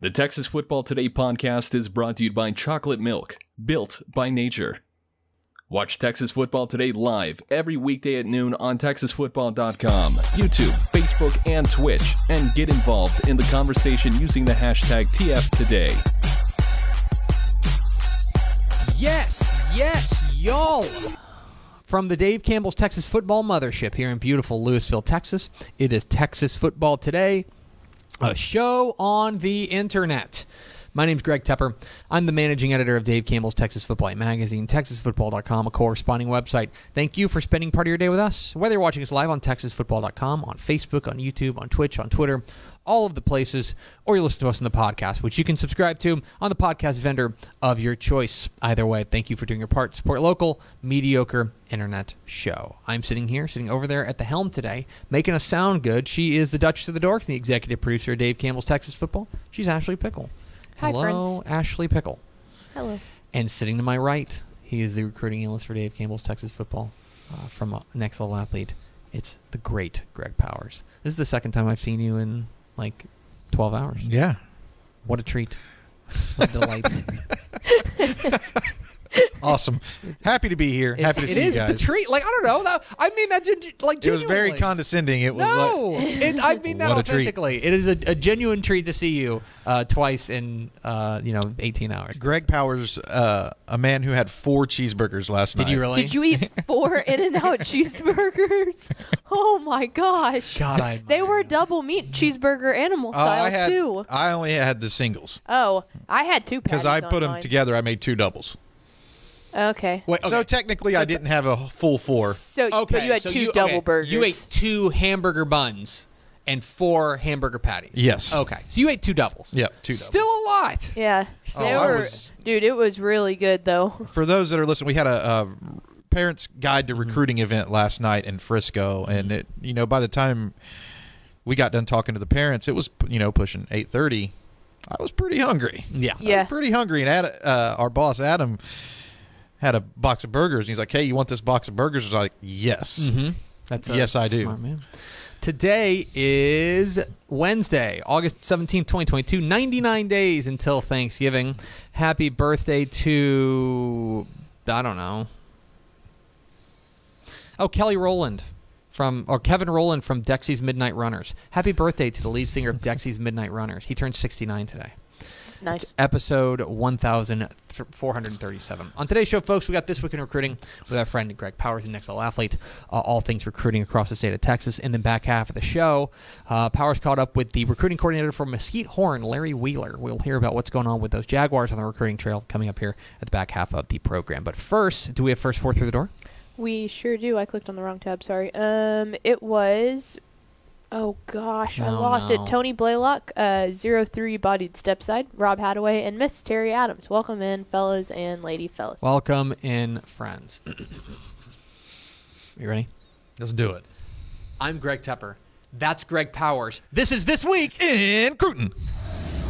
The Texas Football Today podcast is brought to you by Chocolate Milk, built by nature. Watch Texas Football Today live every weekday at noon on TexasFootball.com, YouTube, Facebook, and Twitch, and get involved in the conversation using the hashtag TFToday. Yes, yes, y'all. From the Dave Campbell's Texas Football Mothership here in beautiful Lewisville, Texas, it is Texas Football Today, a show on the internet. My name's Greg Tepper. I'm the managing editor of Dave Campbell's Texas Football Magazine, TexasFootball.com, a corresponding website. Thank you for spending part of your day with us. Whether you're watching us live on TexasFootball.com, on Facebook, on YouTube, on Twitch, on Twitter, all of the places, or you listen to us on the podcast, which you can subscribe to on the podcast vendor of your choice. Either way, thank you for doing your part. Support local, mediocre internet show. I'm sitting here, sitting over there at the helm today, making us sound good. She is the Duchess of the Dorks, the executive producer of Dave Campbell's Texas Football. She's Ashley Pickle. Hi, Hello, friends. Ashley Pickle. Hello. And sitting to my right, he is the recruiting analyst for Dave Campbell's Texas Football uh, from Next Level Athlete. It's the great Greg Powers. This is the second time I've seen you in like 12 hours. Yeah. What a treat. What a delight. Awesome. Happy to be here. It's- Happy to see is, you guys. It's a treat. Like, I don't know. That, I mean that gen- like it was very condescending. It was No, like it, I mean that What a treat. authentically. It is a, a genuine treat to see you uh, twice in uh, you know 18 hours. Greg Powers, uh, a man who had four cheeseburgers last Did night. you really? Did you eat four In and Out cheeseburgers? Oh my gosh. God, I They were you. double meat cheeseburger animal Oh, style I had. too. I only had the singles Oh, I had two because patties I on put them mine. together. I made two doubles. Okay. Wait, So okay. technically, I didn't have a full four. So, Okay, but you had so two you, double okay, burgers. You ate two hamburger buns and four hamburger patties. Yes. Okay, so you ate two doubles. Yep, two doubles. Still a lot. Yeah. Oh, were, was- dude. It was really good though. For those that are listening, we had a, a parents guide to recruiting event last night in Frisco, and it you know by the time we got done talking to the parents, it was you know pushing eight thirty. I was pretty hungry. Yeah. I Yeah. was pretty hungry, and Ad, uh, our boss Adam had a box of burgers. And he's like, "Hey, you want this box of burgers?" I was like, "Yes." Mm-hmm. That's Yes, I do. Smart man. Today is Wednesday, August 17th, 2022. 99 days until Thanksgiving. Happy birthday to, I don't know. Oh, Kelly Rowland from, or Kevin Rowland from Dexy's Midnight Runners. Happy birthday to the lead singer of Dexy's Midnight Runners. He turned 69 today. Nice. It's episode 1437. On today's show, folks, we got This Week in Recruiting with our friend Greg Powers, the Next Level Athlete, uh, all things recruiting across the state of Texas. In the back half of the show, uh, Powers caught up with the recruiting coordinator for Mesquite Horn, Larry Wheeler. We'll hear about what's going on with those Jaguars on the recruiting trail coming up here at the back half of the program. But first, do we have first four through the door? We sure do. I clicked on the wrong tab. Sorry. Um, it was. Oh gosh, I Oh, lost no. it. Tony Blaylock, uh, zero three bodied stepside, Rob Hadaway, and Miss Terry Adams. Welcome in, fellas and lady fellas. Welcome in, friends. you ready? Let's do it. I'm Greg Tepper. That's Greg Powers. This is This Week. In Cruton.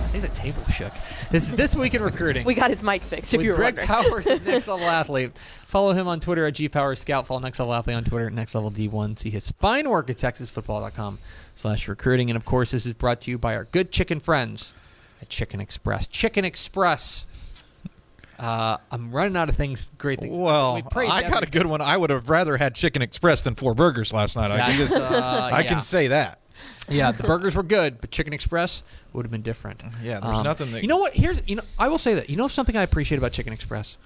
I think the table shook. This is This Week in Recruiting. we got his mic fixed. If with you were Greg wondering. Powers, Next Level Athlete. Follow him on Twitter at GPowersScout. Follow Next Level Athlete on Twitter at Next Level D1. See his fine work at TexasFootball.com slash recruiting. And of course, this is brought to you by our good chicken friends at Chicken Express. Chicken Express. Uh, I'm running out of things. Great things. Well, We I got a good one. I would have rather had Chicken Express than four burgers last night. I can just, uh, I yeah. can say that. Yeah, the burgers were good, but Chicken Express would have been different. Yeah, there's um, nothing that- You know what? Here's you know I will say that. You know something I appreciate about Chicken Express.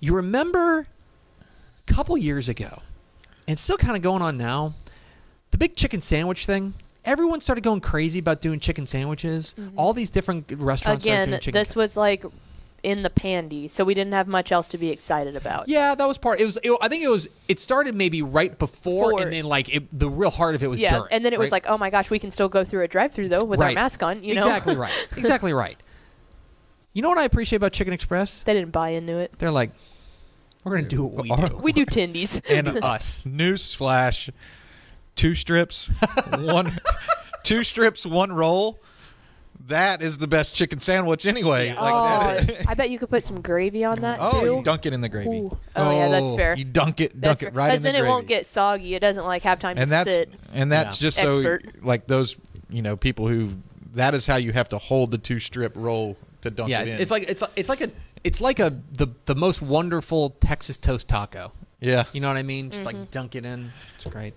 You remember a couple years ago, and still kind of going on now. The big chicken sandwich thing. Everyone started going crazy about doing chicken sandwiches. Mm-hmm. All these different restaurants started Again, doing chicken. this was like in the pandy, so we didn't have much else to be excited about. yeah, that was part. It was. It, I think it was. It started maybe right before, Before. and then like it, the real heart of it was Yeah, during, and then it was right? like, oh my gosh, we can still go through a drive-through though with our Right. mask on. You know, exactly right. Exactly right. You know what I appreciate about Chicken Express? They didn't buy into it. They're like, we're gonna do what we Are- do. We do tendies. And us. Newsflash: two strips, one, two strips, one roll. That is the best chicken sandwich anyway. Like oh, that. I bet you could put some gravy on that oh, too. you dunk it in the gravy. Ooh. Oh, yeah, that's Oh, fair. You dunk it, That's dunk fair. it right in the then gravy. it won't get soggy. It doesn't like have time and to that's sit. and that's Yeah. just so Expert. like those you know people who that is how you have to hold the two strip roll to dunk Yeah, it it's, in. it's like it's it's like a it's like a the the most wonderful Texas toast taco. yeah. You know what I mean? Just Mm-hmm. like dunk it in. It's great.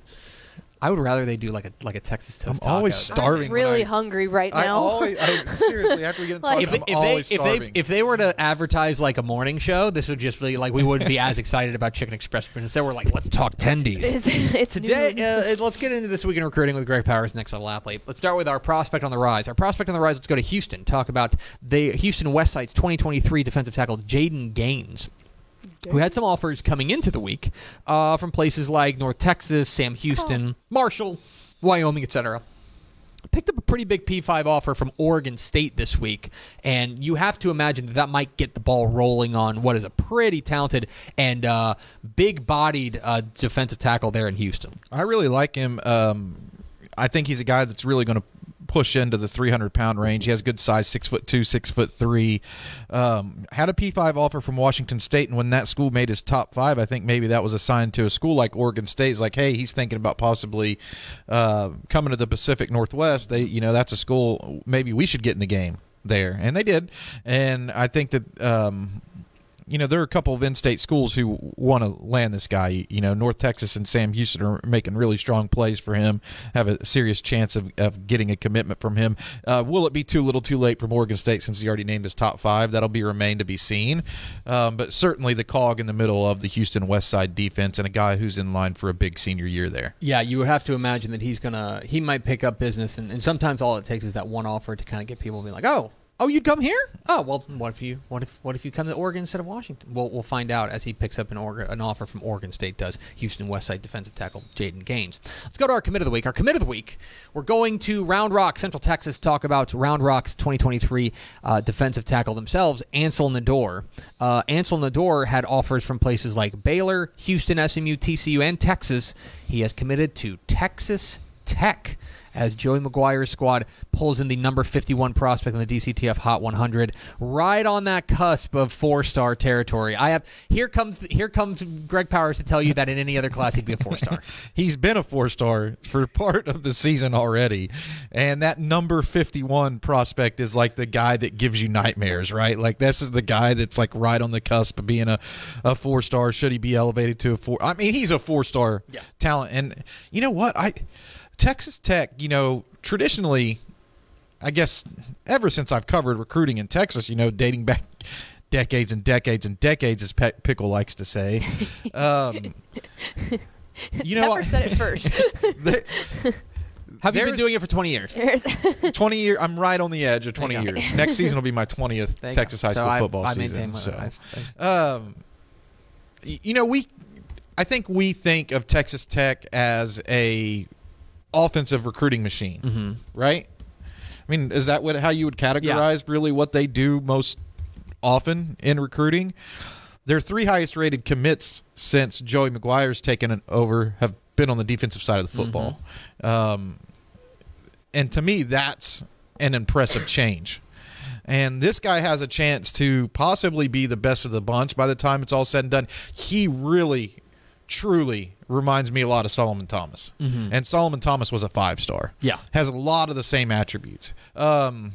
I would rather they do like a like a Texas toast. I'm toast always taco. starving I'm really I- hungry right now. I now. always I, seriously after we get into Like- if, talking, if I'm they always they starving. if they were to advertise like a morning show, this would just be like we wouldn't be as excited about Chicken Express. But instead, we're like, let's talk tendies. it's, it's Today, uh, let's get into this week in recruiting with Greg Powers, next level athlete. Let's start with our prospect on the rise. Our prospect on the rise. Let's go to Houston. Talk about the Houston Westside's 2023 defensive tackle Jaden Gaines, who had some offers coming into the week uh, from places like North Texas, Sam Houston, Marshall, Wyoming, etc. Picked up a pretty big P5 offer from Oregon State this week, and you have to imagine that that might get the ball rolling on what is a pretty talented and uh, big-bodied uh, defensive tackle there in Houston. I really like him. Um, I think he's a guy that's really going to push into the 300 pound range. He has good size, six foot two, six foot three. Um, had a P5 offer from Washington State, and when that school made his top five, I think maybe that was assigned to a school like Oregon State. It's like, hey, he's thinking about possibly uh, coming to the Pacific Northwest. They, you know, that's a school maybe we should get in the game there, and they did. And I think that. Um, you know, there are a couple of in-state schools who want to land this guy. You know, North Texas and Sam Houston are making really strong plays for him. Have a serious chance of, of getting a commitment from him. Uh, will it be too little, too late for Oregon State since he already named his top five? That'll be remain to be seen. Um, but certainly the cog in the middle of the Houston Westside defense and a guy who's in line for a big senior year there. Yeah, you would have to imagine that he's gonna he might pick up business, and, and sometimes all it takes is that one offer to kind of get people be like, oh. Oh, you'd come here? Oh, well, what if you what if what if you come to Oregon instead of Washington? We'll we'll find out as he picks up an Oregon, an offer from Oregon State does Houston Westside defensive tackle Jaden Gaines. Let's go to our commit of the week. Our commit of the week. We're going to Round Rock, Central Texas, talk about Round Rock's 2023 uh, defensive tackle themselves, Ansel Nedore. Uh, Ansel Nedore had offers from places like Baylor, Houston, SMU, TCU, and Texas. He has committed to Texas Tech as Joey McGuire's squad pulls in the number 51 prospect in the DCTF Hot 100, right on that cusp of four-star territory. I have here comes here comes Greg Powers to tell you that in any other class he'd be a four-star. He's been a four star for part of the season already. And that number 51 prospect is like the guy that gives you nightmares, right? Like, this is the guy that's like right on the cusp of being a, a four star. Should he be elevated to a four? I mean, he's a four star Yeah. talent. And you know what? I Texas Tech, you know, traditionally, I guess ever since I've covered recruiting in Texas, you know, dating back decades and decades and decades, as Pe- Pickle likes to say. Um, you know, Pepper said it first. the- Have you been doing it for 20 years? 20 year I'm right on the edge of 20 There you go. years. Next season will be my 20th There Texas high school I- football I season. my- so, I- um, you know, we I think we think of Texas Tech as a offensive recruiting machine, Mhm. right? I mean, is that what how you would categorize really what they do most often in recruiting? Their three highest rated commits since Joey McGuire's taken over have been on the defensive side of the football. Um, and to me, that's an impressive change. And this guy has a chance to possibly be the best of the bunch by the time it's all said and done. He really, truly reminds me a lot of Solomon Thomas. Mhm. And Solomon Thomas was a five star. Yeah. Has a lot of the same attributes. Um,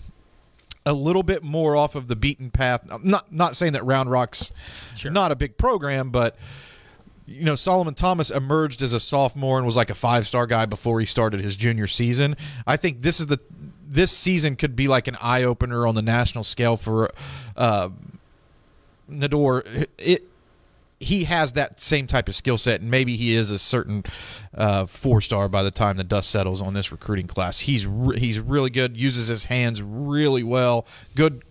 a little bit more off of the beaten path. I'm not not saying that Round Rock's Sure. not a big program, but you know Solomon Thomas emerged as a sophomore and was like a five star guy before he started his junior season. I think this is the this season could be like an eye opener on the national scale for uh, Nedore. It he has that same type of skill set, and maybe he is a certain uh, four star by the time the dust settles on this recruiting class. He's re- he's really good, uses his hands really well, good.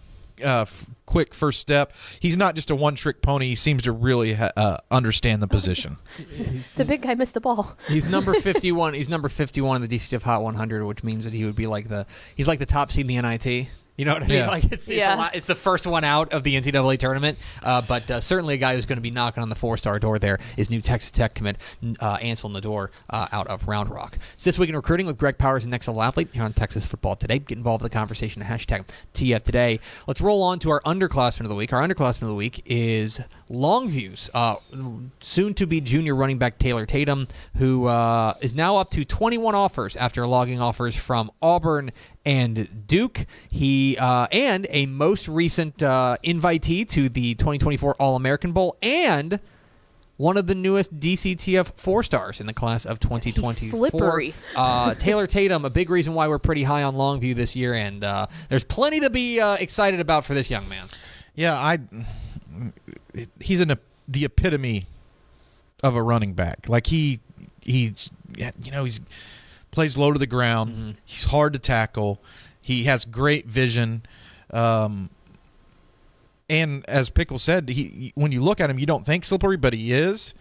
Uh, f- quick first step. He's not just a one-trick pony. He seems to really ha- uh, understand the position. the big guy missed the ball. He's number 51. He's number 51 in the DCTF Hot 100, which means that he would be like the he's like the top seed in the NIT. You know what I mean? Yeah. Like it's, it's, Yeah. a lot, it's the first one out of the NCAA tournament, uh, but uh, certainly a guy who's going to be knocking on the four-star door there is new Texas Tech commit uh, Ansel Nedore uh, out of Round Rock. It's this week in recruiting with Greg Powers and Next Level Athlete here on Texas Football Today. Get involved in the conversation at hashtag TF Today. Let's roll on to our underclassmen of the week. Our underclassmen of the week is Longview's uh, soon-to-be junior running back Taylor Tatum, who uh, is now up to 21 offers after logging offers from Auburn and Duke. He uh, and a most recent uh, invitee to the 2024 All American Bowl and one of the newest DCTF four stars in the class of 2024. slippery. Uh, Taylor Tatum, a big reason why we're pretty high on Longview this year, and uh, there's plenty to be uh, excited about for this young man. Yeah, I. He's in the epitome of a running back. Like he, he's, you know, he's plays low to the ground. He's hard to tackle. He has great vision. Um, and as Pickle said, he when you look at him, you don't think slippery, but he is.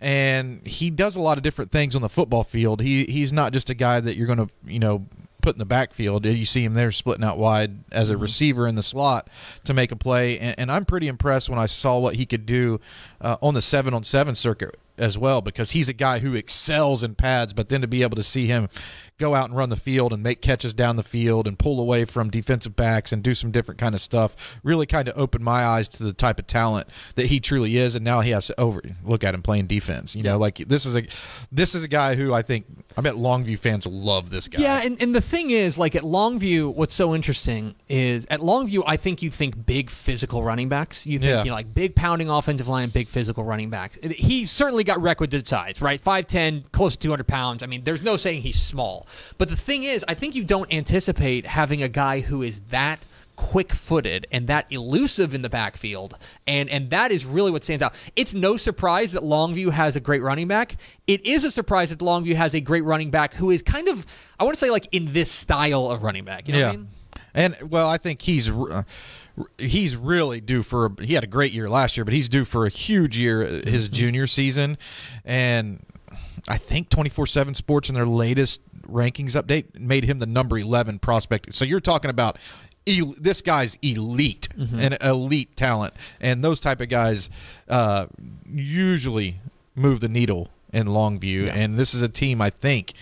And he does a lot of different things on the football field. He he's not just a guy that you're going to you know put in the backfield. You see him there splitting out wide as a receiver in the slot to make a play. And, and I'm pretty impressed when I saw what he could do uh, on the seven on seven circuit as well because he's a guy who excels in pads. But then to be able to see him go out and run the field and make catches down the field and pull away from defensive backs and do some different kind of stuff really kind of opened my eyes to the type of talent that he truly is and now he has to over look at him playing defense you know like this is a this is a guy who I think I bet Longview fans love this guy Yeah, and, and the thing is, like at Longview, what's so interesting is at Longview, I think you think big physical running backs. You think Yeah. you know, like big pounding offensive line, big physical running backs. he certainly got requisite size, right? 5'10, close to 200 pounds. I mean, there's no saying he's small. But the thing is, I think you don't anticipate having a guy who is that quick-footed and that elusive in the backfield and and that is really what stands out it's no surprise that longview has a great running back it is a surprise that longview has a great running back who is kind of i want to say like in this style of running back you know yeah. what i mean And well, I think he's uh, he's really due for. A, he had a great year last year, but he's due for a huge year uh, his Mm-hmm. junior season. And I think twenty four seven Sports in their latest rankings update made him the number eleven prospect. So you're talking about. El- this guy's elite Mm-hmm. and elite talent, and those type of guys uh, usually move the needle in Longview. And this is a team I think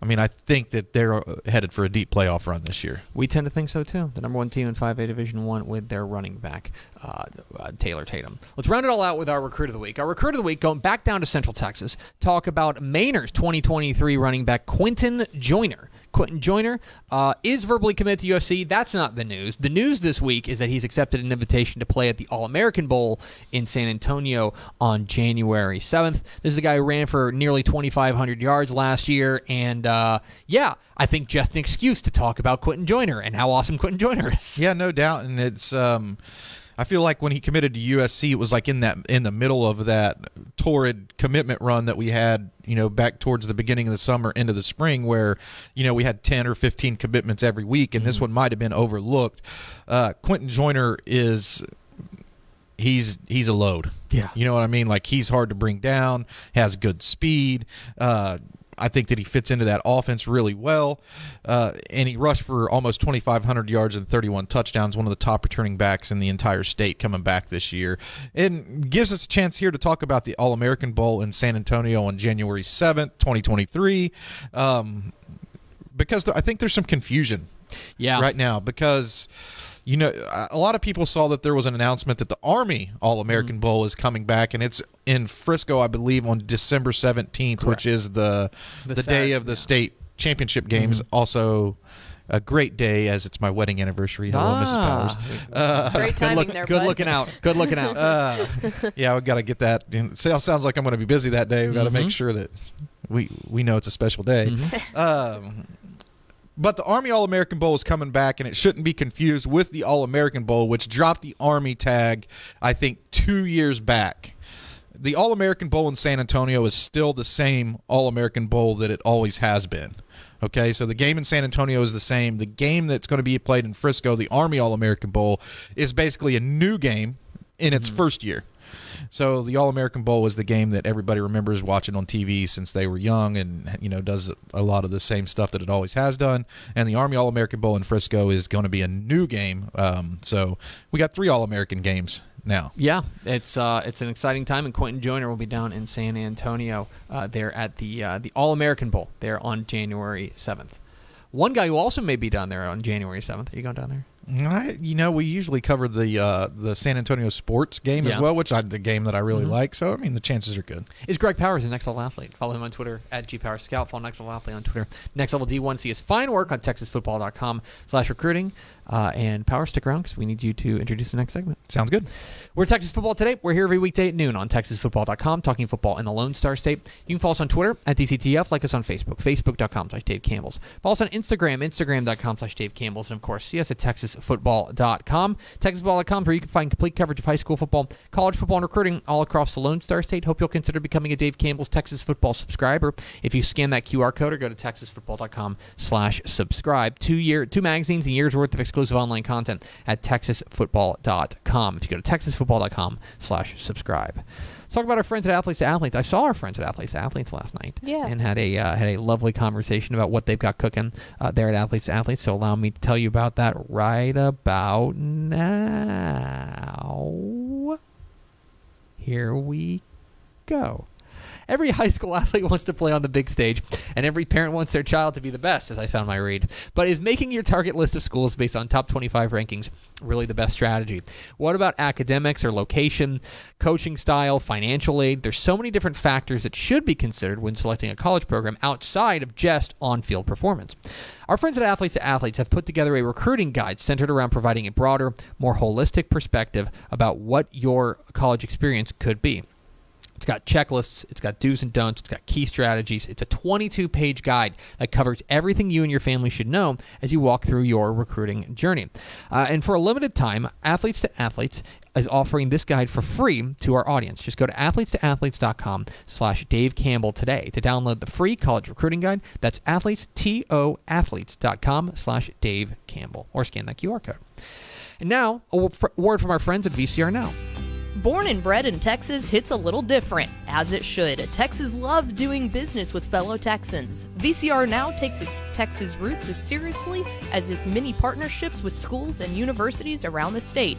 I mean, I think that they're uh, headed for a deep playoff run this year. We tend to think so too. The number one team in 5A Division One with their running back, uh, uh, Taylor Tatum. Let's round it all out with our recruit of the week. Our recruit of the week, going back down to Central Texas, talk about Manor's 2023 running back Quinten Joyner. Quinten Joyner uh, is verbally committed to USC. That's not the news. The news this week is that he's accepted an invitation to play at the All American Bowl in San Antonio on January 7th. This is a guy who ran for nearly 2,500 yards last year. And uh, yeah, I think just an excuse to talk about Quinten Joyner and how awesome Quinten Joyner is. Yeah, no doubt, and it's. Um, I feel like when he committed to USC, it was like in that in the middle of that torrid commitment run that we had, you know, back towards the beginning of the summer into the spring, where you know we had ten or fifteen commitments every week, and this one might have been overlooked. Uh, Quinten Joyner is he's he's a load. Yeah. You know what I mean? Like he's hard to bring down, has good speed. Uh, I think that he fits into that offense really well. Uh, and he rushed for almost 2,500 yards and 31 touchdowns, one of the top returning backs in the entire state coming back this year. And gives us a chance here to talk about the All American Bowl in San Antonio on January 7th, 2023. Um, because th- I think there's some confusion Yeah. right now because you know a lot of people saw that there was an announcement that the Army All American Mm-hmm. Bowl is coming back and it's in Frisco, I believe, on December seventeenth, which is the The the, Sat- day of the yeah. Mm-hmm. state championship games. Also. A great day as it's my wedding anniversary. Hello, Mrs. Powers. Ah. Great Good, timing look- there, good bud. looking out. Good looking out. Uh, yeah, we've got to get that. It sounds like I'm going to be busy that day. We've got to Mhm. make sure that we we know it's a special day. Mm-hmm. Um, but the Army All American Bowl is coming back, and it shouldn't be confused with the All American Bowl, which dropped the Army tag, I think, two years back. The All American Bowl in San Antonio is still the same All American Bowl that it always has been. Okay, so the game in San Antonio is the same. The game that's going to be played in Frisco, the Army All American Bowl, is basically a new game in its mm-hmm. first year. So the All American Bowl was the game that everybody remembers watching on TV since they were young, and you know does a lot of the same stuff that it always has done. And the Army All American Bowl in Frisco is going to be a new game. Um, so we got three All American games now. Yeah, it's uh, it's an exciting time, and Quinten Joyner will be down in San Antonio uh, there at the uh, the All American Bowl there on January seventh. One guy who also may be down there on January seventh. Are you going down there? I, you know, we usually cover the uh, the San Antonio sports game Yeah. as well, which I the game that I really Mhm. like. So I mean, the chances are good. Is Greg Powers an next level athlete? Follow him on Twitter at GPower Scout. Follow next level athlete on Twitter. Next level D1. See his fine work on TexasFootball.com slash recruiting. Uh, and Power, stick around because we need you to introduce the next segment. Sounds good. We're Texas Football Today. We're here every weekday at noon on TexasFootball.com, talking football in the Lone Star State. You can follow us on Twitter at DCTF, like us on Facebook, Facebook.com slash Dave Campbell's. Follow us on Instagram, Instagram.com slash Dave Campbell's. And of course, see us at TexasFootball.com. TexasFootball.com where you can find complete coverage of high school football, college football, and recruiting all across the Lone Star State. Hope you'll consider becoming a Dave Campbell's Texas Football subscriber. If you scan that QR code or go to TexasFootball.com slash subscribe. Two year, two magazines, a year's worth of exclusive online content at TexasFootball.com. If you go to TexasFootball.com slash subscribe. Let's talk about our friends at Athletes to Athletes. I saw our friends at Athletes to Athletes last night, Yeah. and had a uh, had a lovely conversation about what they've got cooking uh, there at Athletes to Athletes. So allow me to tell you about that right about now. Here we go. Every high school athlete wants to play on the big stage, and every parent wants their child to be the best, as I found my read. But is making your target list of schools based on top 25 rankings really the best strategy? What about academics or location, coaching style, financial aid? There's so many different factors that should be considered when selecting a college program outside of just on field performance. Our friends at Athletes to Athletes have put together a recruiting guide centered around providing a broader, more holistic perspective about what your college experience could be. It's got checklists, it's got do's and don'ts, it's got key strategies. It's a 22 page guide that covers everything you and your family should know as you walk through your recruiting journey. Uh, and for a limited time, Athletes to Athletes is offering this guide for free to our audience. Just go to athletetoathletes.com slash Dave Campbell today to download the free college recruiting guide. That's athletes, T-O athletes.com slash Dave Campbell or scan that QR code. And now, a word from our friends at VCR Now. Born and bred in Texas hits a little different, as it should. Texas loves doing business with fellow Texans. VCR now takes its Texas roots as seriously as its many partnerships with schools and universities around the state.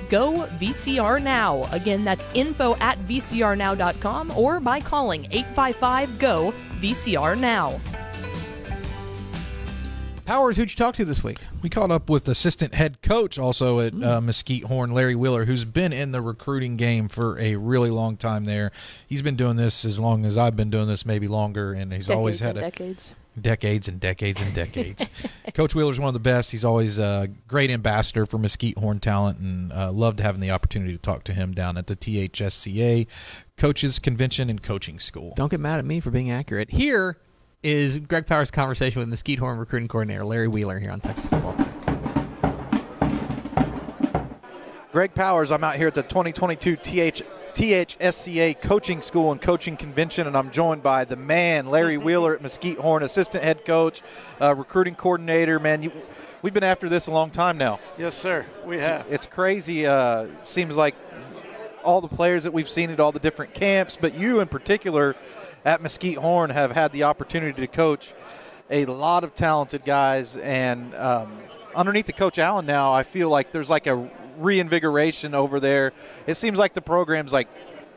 GO VCR Now. Again, that's info at vcrnow.com or by calling 855 GO VCR Now. Powers, who'd you talk to this week? We caught up with assistant head coach also at uh, Mesquite Horn, Larry Wheeler, who's been in the recruiting game for a really long time there. He's been doing this as long as I've been doing this, maybe longer, and he's always had and a decades. Decades and decades and decades. Coach Wheeler's one of the best. He's always a great ambassador for Mesquite Horn talent, and uh, loved having the opportunity to talk to him down at the THSCA Coaches Convention and Coaching School. Don't get mad at me for being accurate. Here is Greg Powers' conversation with Mesquite Horn recruiting coordinator Larry Wheeler here on Texas Football. Greg Powers. I'm out here at the 2022 TH, THSCA Coaching School and Coaching Convention, and I'm joined by the man, Larry Wheeler at Mesquite Horn, assistant head coach, uh, recruiting coordinator. Man, you, we've been after this a long time now. Yes, sir. We have. It's crazy. Uh, seems like all the players that we've seen at all the different camps, but you in particular at Mesquite Horn have had the opportunity to coach a lot of talented guys. And um, underneath the Coach Allen now, I feel like there's like a reinvigoration over there. It seems like the program's like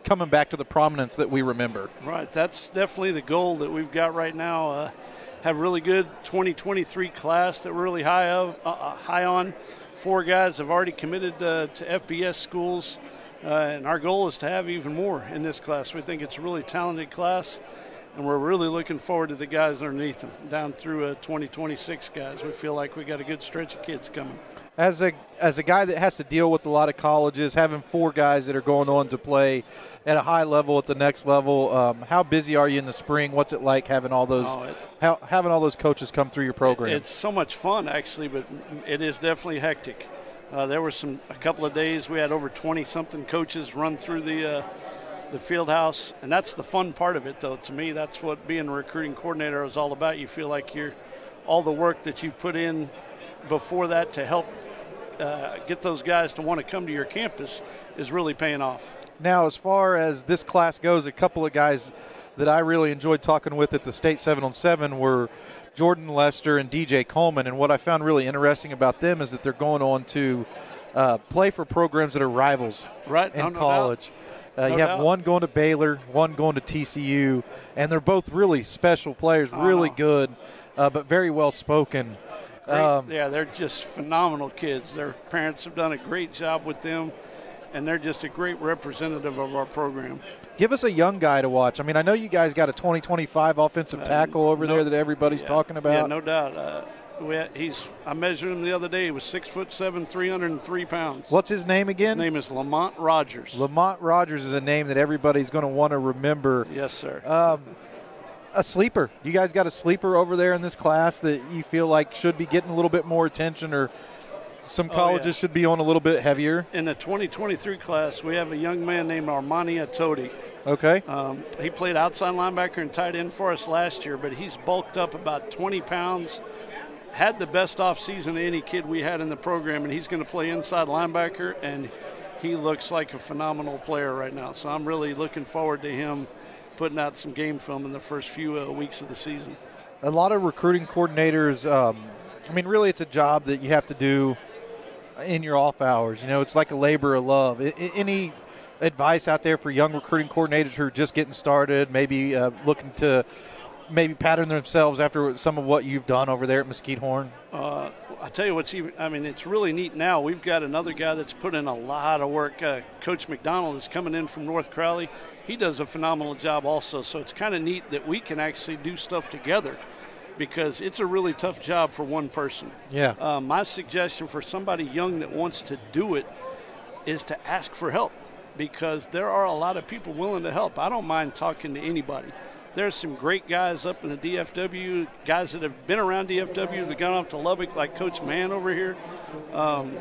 coming back to the prominence that we remember. Right. That's definitely the goal that we've got right now. Uh, have really good 2023 class that we're really high of uh, uh, high on. Four guys have already committed uh, to FBS schools, uh, and our goal is to have even more in this class. We think it's a really talented class, and we're really looking forward to the guys underneath them down through uh, 2026 guys. We feel like we got a good stretch of kids coming. As a as a guy that has to deal with a lot of colleges, having four guys that are going on to play at a high level at the next level, um, how busy are you in the spring? What's it like having all those Oh, it- how, having all those coaches come through your program? It's so much fun, actually, but it is definitely hectic. Uh, there were some a couple of days we had over 20 something coaches run through the uh, the field house, and that's the fun part of it. Though to me, that's what being a recruiting coordinator is all about. You feel like you're all the work that you've put in before that to help uh, get those guys to want to come to your campus is really paying off. Now, as far as this class goes, a couple of guys that I really enjoyed talking with at the state seven on seven were Jordan Lester and DJ Coleman. And what I found really interesting about them is that they're going on to uh, play for programs that are rivals Right, in no, college. Uh, No you have doubt. one going to Baylor, one going to TCU, and they're both really special players, Oh, really good, uh, but very well spoken. Great- Um, yeah, they're just phenomenal kids. Their parents have done a great job with them, and they're just a great representative of our program. Give us a young guy to watch. I mean, I know you guys got a 2025 offensive tackle over Uh, no- there that everybody's Yeah. talking about. Yeah, no doubt. Uh, had, he's. I measured him the other day. He was six foot seven, 303 pounds. What's his name again? His name is Lamont Rogers. Lamont Rogers is a name that everybody's going to want to remember. yes, sir. Um, a sleeper. You guys got a sleeper over there in this class that you feel like should be getting a little bit more attention, or some Oh, colleges yeah. should be on a little bit heavier. In the 2023 class, we have a young man named Armani Atodi. Okay. Um, he played outside linebacker and tight end for us last year, but he's bulked up about 20 pounds. Had the best off season of any kid we had in the program, and he's going to play inside linebacker, and he looks like a phenomenal player right now. So I'm really looking forward to him putting out some game film in the first few uh, weeks of the season. a lot of recruiting coordinators. Um, I mean, really, it's a job that you have to do in your off hours. You know, it's like a labor of love. I, I- any advice out there for young recruiting coordinators who are just getting started, maybe uh, looking to maybe pattern themselves after some of what you've done over there at Mesquite Horn? Uh, I tell you what's even, I mean, it's really neat now. We've got another guy that's put in a lot of work. Uh, Coach McDonald is coming in from North Crowley. He does a phenomenal job also. So it's kind of neat that we can actually do stuff together because it's a really tough job for one person. Yeah. Uh, my suggestion for somebody young that wants to do it is to ask for help because there are a lot of people willing to help. I don't mind talking to anybody. There's some great guys up in the DFW, guys that have been around DFW, that gone off to Lubbock, like Coach Mann over here. Um,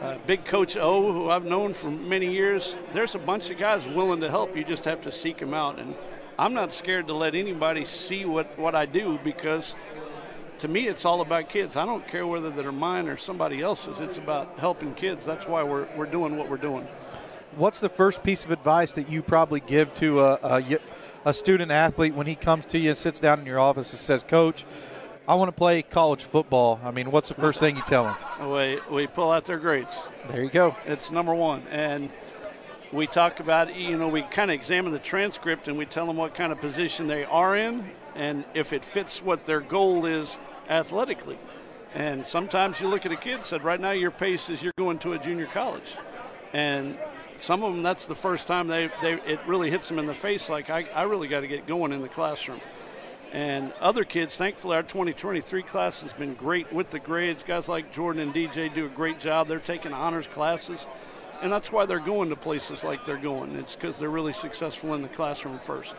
uh, big Coach O, who I've known for many years. There's a bunch of guys willing to help. You just have to seek them out. And I'm not scared to let anybody see what, what I do because to me, it's all about kids. I don't care whether they're mine or somebody else's. It's about helping kids. That's why we're, we're doing what we're doing. What's the first piece of advice that you probably give to a a student athlete when he comes to you and sits down in your office and says, Coach, I want to play college football? I mean, what's the first thing you tell them? We, we pull out their grades. There you go. It's number one. And we talk about, you know, we kind of examine the transcript and we tell them what kind of position they are in and if it fits what their goal is athletically. And sometimes you look at a kid and said, right now your pace is you're going to a junior college. And some of them, that's the first time they, they it really hits them in the face like, I, I really got to get going in the classroom. And other kids, thankfully, our 2023 class has been great with the grades. Guys like Jordan and DJ do a great job. They're taking honors classes, and that's why they're going to places like they're going. It's because they're really successful in the classroom first.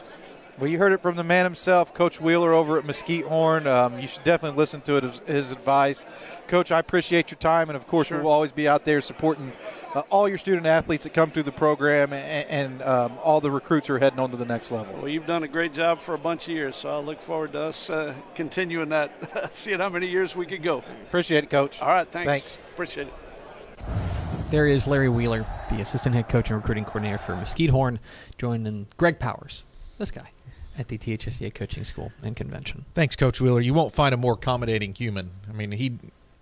Well, you heard it from the man himself, Coach Wheeler over at Mesquite Horn. Um, you should definitely listen to it, his, his advice. Coach, I appreciate your time, and of course, Sure. we'll always be out there supporting uh, all your student athletes that come through the program and, and um, all the recruits who are heading on to the next level. Well, you've done a great job for a bunch of years, so I look forward to us uh, continuing that, seeing how many years we could go. Appreciate it, Coach. All right, thanks. Thanks. Appreciate it. There is Larry Wheeler, the assistant head coach and recruiting coordinator for Mesquite Horn, joining Greg Powers, this guy, at the THSCA Coaching School and Convention. Thanks, Coach Wheeler. You won't find a more accommodating human. I mean, he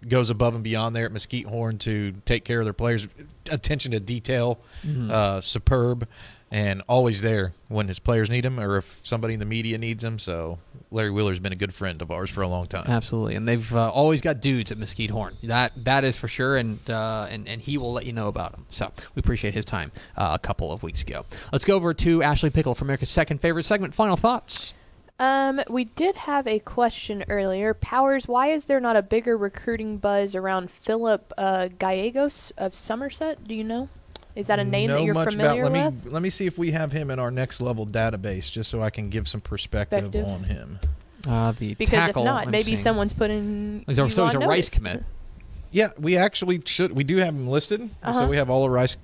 goes above and beyond there at Mesquite Horn to take care of their players. Attention to detail, uh, superb. and always there when his players need him or if somebody in the media needs him. So Larry Wheeler's been a good friend of ours for a long time. Absolutely, and they've uh, always got dudes at Mesquite Horn. That that is for sure, and uh, and and he will let you know about them. So we appreciate his time uh, a couple of weeks ago. Let's go over to Ashley Pickle for America's second favorite segment. Final thoughts. Um, we did have a question earlier. Powers, why is there not a bigger recruiting buzz around Philip uh, Gallegos of Somerset? Do you know? Is that a name that you're much familiar about, let with? Me, let me see if we have him in our next level database, just so I can give some perspective, Perspective. on him. Uh, the because tackle, if not, I'm maybe seeing- someone's putting. He's a, you so he's a on Rice commit. Yeah, we actually should. We do have him listed. Uh-huh. So we have all the Rice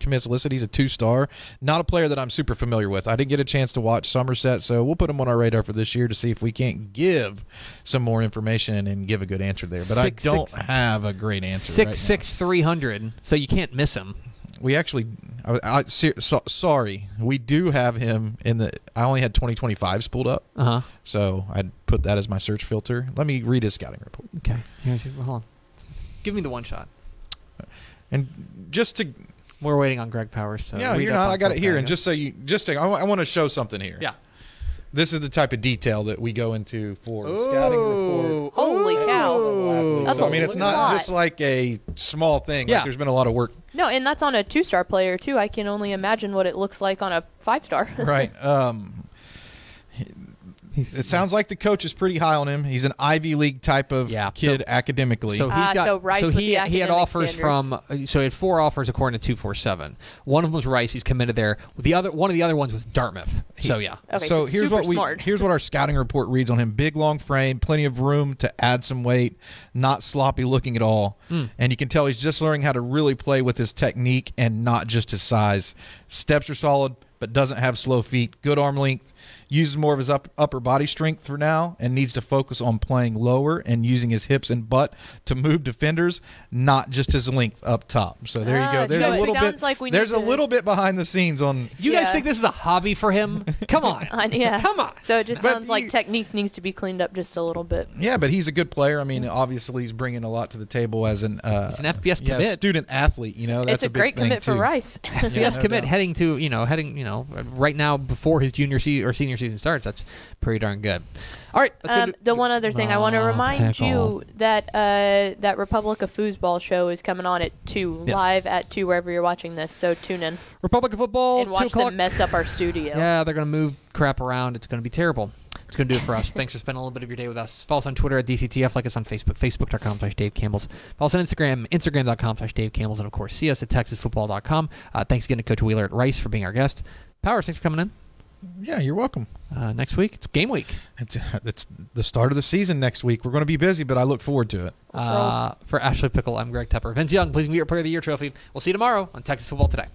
commits listed. He's a two star. Not a player that I'm super familiar with. I didn't get a chance to watch Somerset, so we'll put him on our radar for this year to see if we can't give some more information and give a good answer there. But Six, I don't six- have a great answer. Six right six three hundred. So you can't miss him. Now. We actually. I, I, ser- so, sorry, we do have him in the. I only had 2025s pulled up, Uh huh. so I'd put that as my search filter. Let me read his scouting report. Okay. Here's your, hold on. Give me the one shot. And just to We're waiting on Greg Powers. So yeah, you're not. I got it Philip here, and just so you, just to, I, want to show something here. yeah. This is the type of detail that we go into for the scouting report. Holy cow! Ooh. That's so, I mean, it's lot. not just like a small thing. Yeah. Like, there's been a lot of work. No, and that's on a two-star player too. I can only imagine what it looks like on a five-star. Right. Um, it sounds like the coach is pretty high on him. He's an Ivy League type of Yeah. kid academically. So he's Ah, got so Rice so with he he had academic offers from uh, so he had four offers according to two four seven. One of them was Rice. He's committed there. The other one of the other ones was Dartmouth. So yeah. Okay, so so here's super what we smart. here's what our scouting report reads on him: big, long frame, plenty of room to add some weight, not sloppy looking at all, Hmm. and you can tell he's just learning how to really play with his technique and not just his size. Steps are solid, but doesn't have slow feet. Good arm length. Uses more of his up, upper body strength for now, and needs to focus on playing lower and using his hips and butt to move defenders, not just his length up top. So there you Ah, go. There's so a little bit. like there's need a to- little bit behind the scenes on You guys think this is a hobby for him? Come on. Uh, yeah. Come on. So it just But sounds like technique needs to be cleaned up just a little bit. Yeah, but he's a good player. I mean, obviously he's bringing a lot to the table as an uh, He's an FBS yeah, commit. student athlete. You know, that's it's a, big great thing, commit for too. Rice. FBS no commit doubt. heading to you know heading you know right now before his junior season or senior season starts. That's pretty darn good. All right. Let's go Um, to- the one other thing I want to Oh, remind pickle. you that uh, that Republic of Foosball show is coming on at two, Yes. live at two wherever you're watching this. So tune in Republic of Football. and two watch o'clock. them mess up our studio. Yeah, they're going to move crap around. It's going to be terrible. It's going to do it for us. Thanks for spending a little bit of your day with us. Follow us on Twitter at DCTF. Like us on Facebook, facebook.com slash Dave Campbell's. Follow us on Instagram, instagram.com slash Dave Campbell's. And, of course, see us at texasfootball.com. Uh, thanks again to Coach Wheeler at Rice for being our guest. Powers, thanks for coming in. Yeah, you're welcome. Uh, next week, it's game week. It's it's the start of the season next week. We're going to be busy, but I look forward to it. Uh, for Ashley Pickle, I'm Greg Tepper. Vince Young, please meet your Player of the Year trophy. We'll see you tomorrow on Texas Football Today.